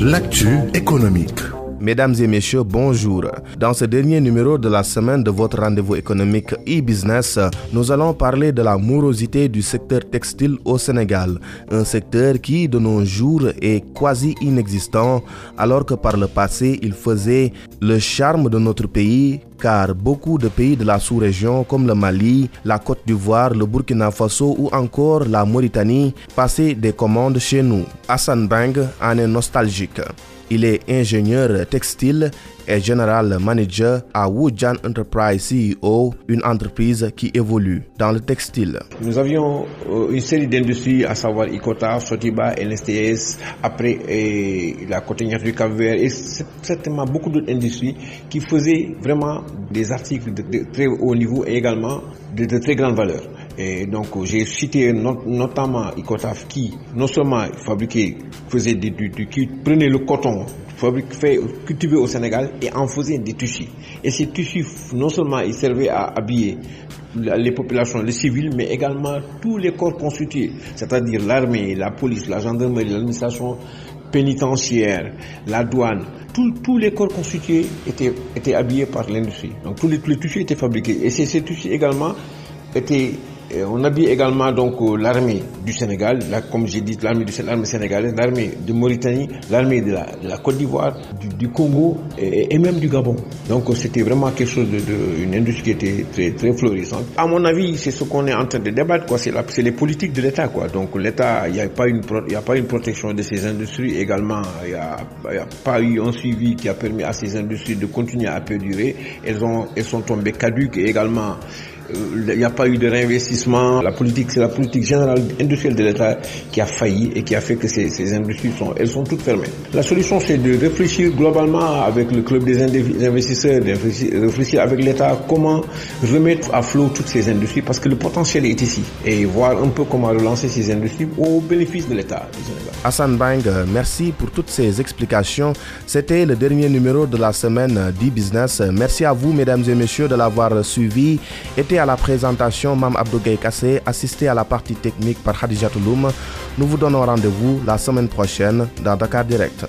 L'actu économique. Mesdames et messieurs, bonjour. Dans ce dernier numéro de la semaine de votre rendez-vous économique e-business, nous allons parler de la morosité du secteur textile au Sénégal, un secteur qui de nos jours est quasi inexistant alors que par le passé il faisait le charme de notre pays car beaucoup de pays de la sous-région comme le Mali, la Côte d'Ivoire, le Burkina Faso ou encore la Mauritanie passaient des commandes chez nous. Hassan Bang en est nostalgique. Il est ingénieur textile et général manager à Wujan Enterprise CEO, une entreprise qui évolue dans le textile. Nous avions euh, une série d'industries, à savoir Icota, Sotiba, LSTS, après la Cotignac du cap et certainement beaucoup d'autres industries qui faisaient vraiment des articles de, très haut niveau et également de très grande valeur. Et donc j'ai cité notamment Icotaf qui non seulement fabriquait, faisait du, qui prenait le coton fait, cultivé au Sénégal et en faisait des tissus. Et ces tissus non seulement ils servaient à habiller les populations, les civils, mais également tous les corps constitués, c'est-à-dire l'armée, la police, la gendarmerie, l'administration pénitentiaire, la douane, tous les corps constitués étaient, habillés par l'industrie. Donc tous les, les tissus étaient fabriqués. Et ces, ces tissus également étaient on habille également donc euh, l'armée du Sénégal, comme j'ai dit, l'armée du l'armée sénégalaise, l'armée de Mauritanie, l'armée de la, Côte d'Ivoire, du, Congo et, même du Gabon. Donc c'était vraiment quelque chose de, une industrie qui était très très florissante. À mon avis, c'est ce qu'on est en train de débattre quoi. C'est les politiques de l'État quoi. Donc l'État, il n'y a pas une il a pas une protection de ces industries. Également, il n'y a, pas eu un suivi qui a permis à ces industries de continuer à perdurer. Elles ont elles sont tombées caduques et également il euh, n'y a pas eu de réinvestissement. La politique, c'est la politique générale industrielle de l'État qui a failli et qui a fait que ces, industries sont, elles sont toutes fermées. La solution, c'est de réfléchir globalement avec le club des investisseurs, de réfléchir avec l'État comment remettre à flot toutes ces industries parce que le potentiel est ici et voir un peu comment relancer ces industries au bénéfice de l'État. Hassan Bang, merci pour toutes ces explications. C'était le dernier numéro de la semaine d'e-business. Merci à vous, mesdames et messieurs, de l'avoir suivi. À la présentation, Mam Abdougaï Kassé, assisté à la partie technique par Khadija Touloum. Nous vous donnons rendez-vous la semaine prochaine dans Dakar Direct.